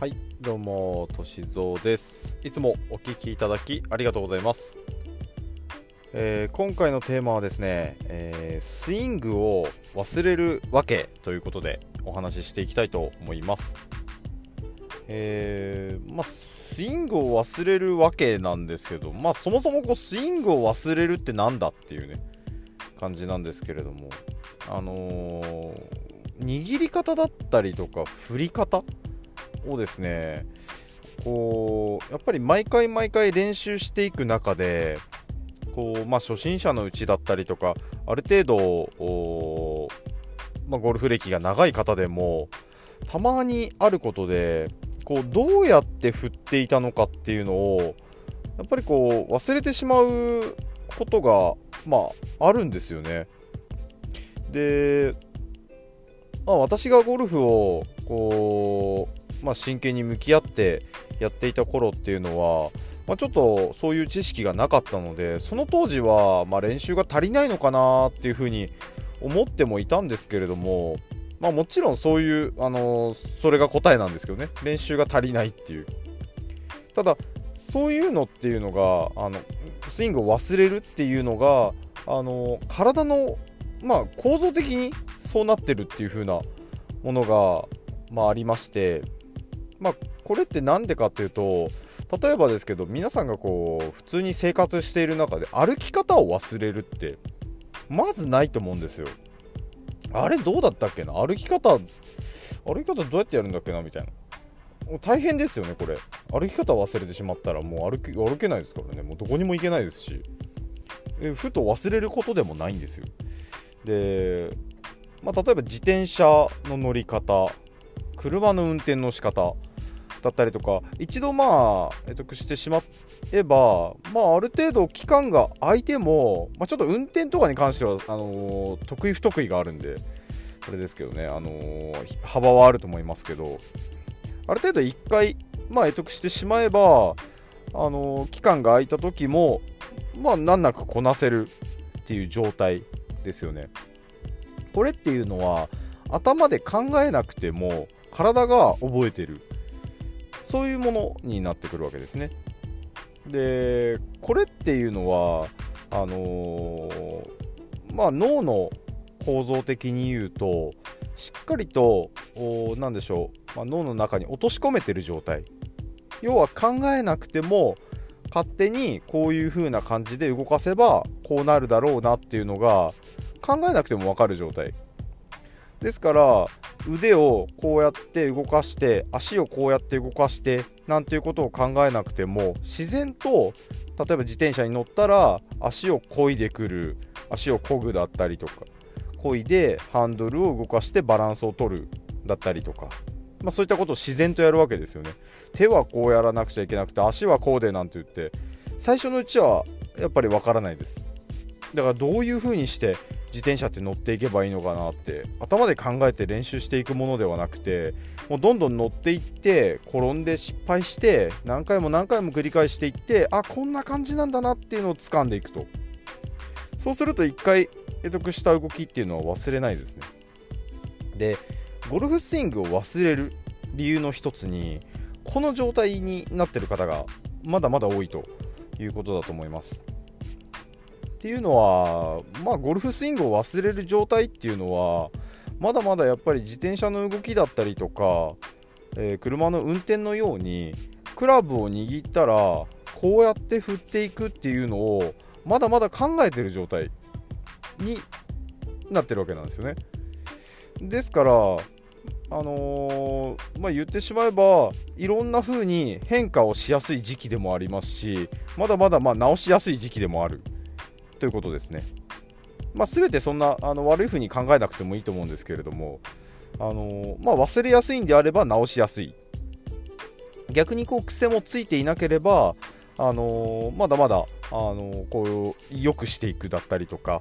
はいどうもとしぞうです。いつもお聞きいただきありがとうございます、えー今回のテーマはですね、えースイングを忘れるわけということでお話ししていきたいと思います。えーまあ、スイングを忘れるわけなんですけど、まあ、そもそもこうスイングを忘れるってなんだっていうね感じなんですけれども、あのー握り方だったりとか振り方をですねこうやっぱり毎回毎回練習していく中でこう、まあ、初心者のうちだったりとかある程度まあ、ゴルフ歴が長い方でもたまにあることでこうどうやって振っていたのかっていうのをやっぱりこう忘れてしまうことが、まあ、あるんですよね。で、まあ、私がゴルフをこう、まあ、真剣に向き合ってやっていた頃っていうのは、まあ、ちょっとそういう知識がなかったのでその当時は、ま、練習が足りないのかなっていうふうに思ってもいたんですけれども、まあ、もちろんそういう、あのそれが答えなんですけどね練習が足りないっていう。ただそういうのっていうのがあのスイングを忘れるっていうのがあの体の、まあ、構造的にそうなってるっていう風なものが、まあ、ありまして、まあ、これって何でかっていうと例えばですけど皆さんがこう普通に生活している中で歩き方を忘れるってまずないと思うんですよ。あれどうだったっけな？歩き方歩き方どうやってやるんだっけな？みたいな。大変ですよねこれ。歩き方忘れてしまったらもう歩き歩けないですからね。もうどこにも行けないですし。えふと忘れることでもないんですよ。で、まあ、例えば自転車の乗り方車の運転の仕方だったりとか一度まあ得得してしまえば、まあ、ある程度期間が空いても、まあ、ちょっと運転とかに関してはあのー得意不得意があるんであれですけどね、あのー幅はあると思いますけどある程度1回、まあ、得得してしまえば、あの期間が空いた時も、まあ、難なくこなせるっていう状態ですよね。これっていうのは頭で考えなくても体が覚えてる。そういうものになってくるわけですね。でこれっていうのはあのーまあ脳の構造的に言うとしっかりとおなんでしょう、まあ、脳の中に落とし込めてる状態。要は考えなくても勝手にこういう風な感じで動かせばこうなるだろうなっていうのが考えなくても分かる状態。ですから腕をこうやって動かして足をこうやって動かしてなんていうことを考えなくても自然と例えば自転車に乗ったら足を漕いでくる足を漕ぐだったりとか漕いでハンドルを動かしてバランスを取るだったりとか、まあ、そういったことを自然とやるわけですよね。手はこうやらなくちゃいけなくて足はこうでなんて言って最初のうちはやっぱりわからないです。だからどういう風にして自転車って乗っていけばいいのかなって頭で考えて練習していくものではなくてもうどんどん乗っていって転んで失敗して何回も何回も繰り返していってあこんな感じなんだなっていうのを掴んでいくと。そうすると1回得得した動きっていうのは忘れないですね。でゴルフスイングを忘れる理由の一つにこの状態になってる方がまだまだ多いということだと思います。っていうのはまあゴルフスイングを忘れる状態っていうのはまだまだやっぱり自転車の動きだったりとか、えー車の運転のようにクラブを握ったらこうやって振っていくっていうのをまだまだ考えてる状態になってるわけなんですよね。ですから、あのーまあ、言ってしまえばいろんな風に変化をしやすい時期でもありますしまだまだま直しやすい時期でもあるということですね。まあ、全てそんなあの悪い風に考えなくてもいいと思うんですけれども、あのまあ、忘れやすいんであれば直しやすい。逆にこう癖もついていなければ、あのまだまだ、あのこう良くしていくだったりとか、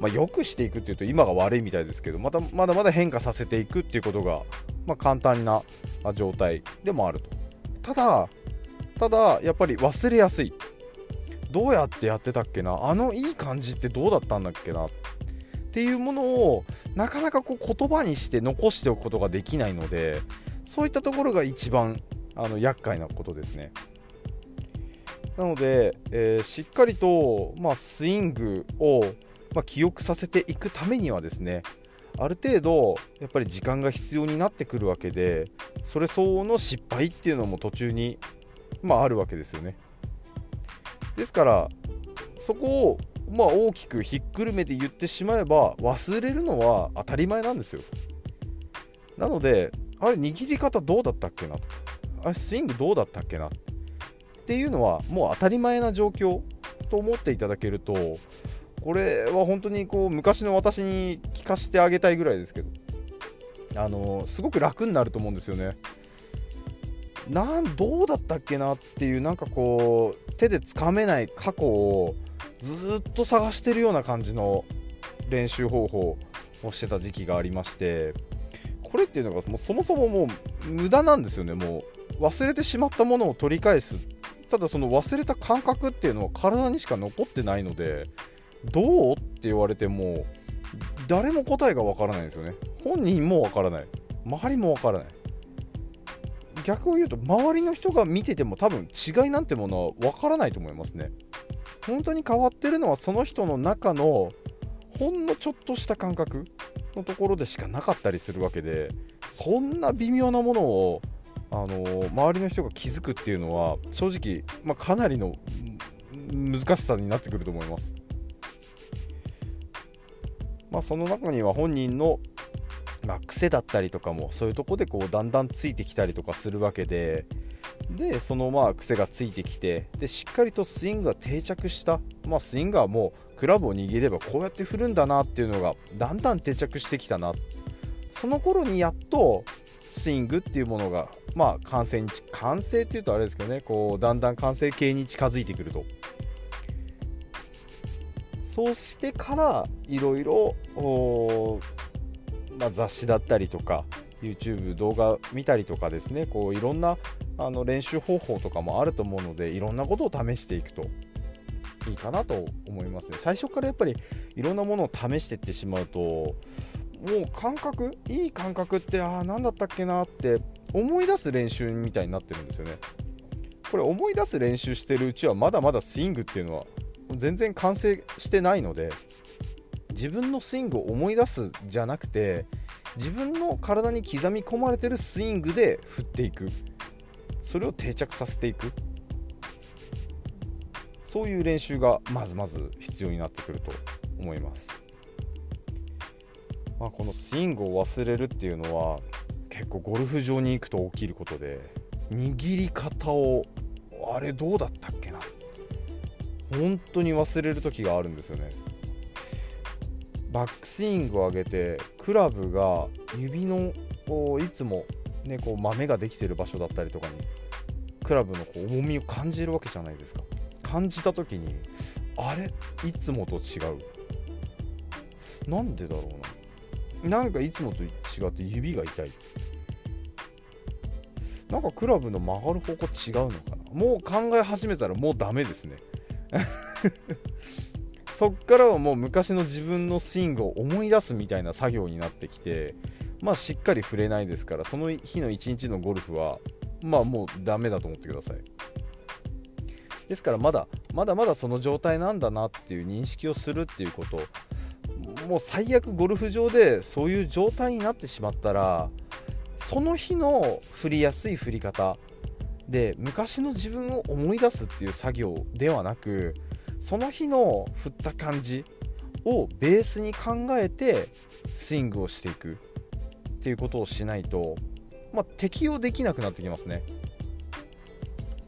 まあ、良くしていくっていうと今が悪いみたいですけどまたまだまだ変化させていくっていうことが、まあ、簡単な状態でもあると。ただただやっぱり忘れやすい。どうやってやってたっけな？あのいい感じってどうだったんだっけな？っていうものをなかなかこう言葉にして残しておくことができないのでそういったところが一番あの厄介なことですね。なので、えー、しっかりと、まあ、スイングを、まあ、記憶させていくためにはですねある程度やっぱり時間が必要になってくるわけでそれ相応の失敗っていうのも途中に、まあ、あるわけですよね。ですからそこをまあ大きくひっくるめて言ってしまえば忘れるのは当たり前なんですよ。なのであれ握り方どうだったっけなあれスイングどうだったっけな。っていうのはもう当たり前な状況と思っていただけるとこれは本当にこう昔の私に聞かせてあげたいぐらいですけどあのすごく楽になると思うんですよね。なんどうだったっけなっていうなんかこう手でつかめない過去をずっと探してるような感じの練習方法をしてた時期がありましてこれっていうのがもうそもそももう無駄なんですよね。もう忘れてしまったものを取り返す。ただその忘れた感覚っていうのは体にしか残ってないのでどうって言われても誰も答えがわからないんですよね。本人もわからない。周りもわからない。逆を言うと周りの人が見てても多分違いなんてものはわからないと思いますね本当に変わってるのはその人の中のほんのちょっとした感覚のところでしかなかったりするわけでそんな微妙なものをあの周りの人が気づくっていうのは正直、まあ、かなりの難しさになってくると思います。まあ、その中には本人の、まあ、癖だったりとかもそういうとこでこうだんだんついてきたりとかするわけで。でそのまあ癖がついてきて。でしっかりとスイングが定着した、まあ、スイングはもうクラブを握ればこうやって振るんだなっていうのがだんだん定着してきたな。その頃にやっとスイングっていうものがまあ完成に完成っていうとあれですけどね。こうだんだん完成形に近づいてくると。そうしてからいろいろま雑誌だったりとか YouTube 動画見たりとかですねこういろんなあの練習方法とかもあると思うのでいろんなことを試していくといいかなと思いますね。最初からやっぱりいろんなものを試していってしまうともう感覚いい感覚ってああ何だったっけなって思い出す練習みたいになってるんですよね。これ思い出す練習してるうちはまだまだスイングっていうのは全然完成してないので自分のスイングを思い出すじゃなくて自分の体に刻み込まれてるスイングで振っていく。それを定着させていく。そういう練習がまずまず必要になってくると思います、まあ、このスイングを忘れるっていうのは結構ゴルフ場に行くと起きることで握り方をあれどうだったっけな。本当に忘れる時があるんですよね。バックスイングを上げてクラブが指のいつも、ね、こう。豆ができてる場所だったりとかにクラブのこう重みを感じるわけじゃないですか感じた時にあれいつもと違うなんでだろうななんかいつもと違って指が痛いなんかクラブの曲がる方向違うのかなもう考え始めたらもうダメですねそっからはもう昔の自分のスイングを思い出すみたいな作業になってきてまあしっかり触れないですからその日の一日のゴルフはまあもうダメだと思ってください。ですからまだまだまだその状態なんだなっていう認識をするっていうこともう最悪ゴルフ場でそういう状態になってしまったらその日の振りやすい振り方で昔の自分を思い出すっていう作業ではなくその日の振った感じをベースに考えてスイングをしていく。っていうことをしないと、まあ、適用できなくなってきますね。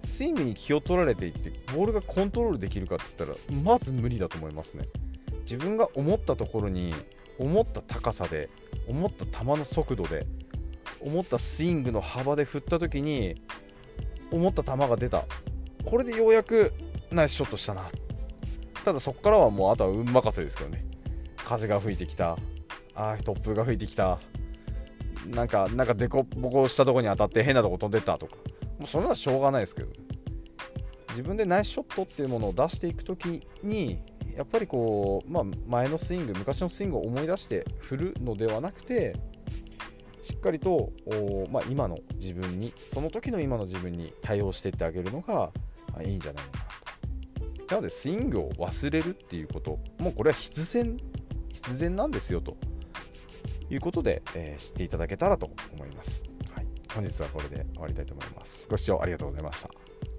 スイングに気を取られていってボールがコントロールできるかって言ったらまず無理だと思いますね。自分が思ったところに思った高さで思った球の速度で思ったスイングの幅で振った時に思った球が出た。これでようやくナイスショットしたな。ただそこからはもうあとは運任せですけどね。風が吹いてきた。あ突風が吹いてきた。なんかなんかデコボコしたとこに当たって変なとこ飛んでったとか。もうそれはしょうがないですけど。自分でナイスショットっていうものを出していく時にやっぱりこう、まあ、前のスイング昔のスイングを思い出して振るのではなくてしっかりと、まあ、今の自分にその時の今の自分に対応していってあげるのが、いいんじゃないかなのでスイングを忘れるっていうこともうこれは必然必然なんですよということで、えー、知っていただけたらと思います、はい、本日はこれで終わりたいと思います。ご視聴ありがとうございました。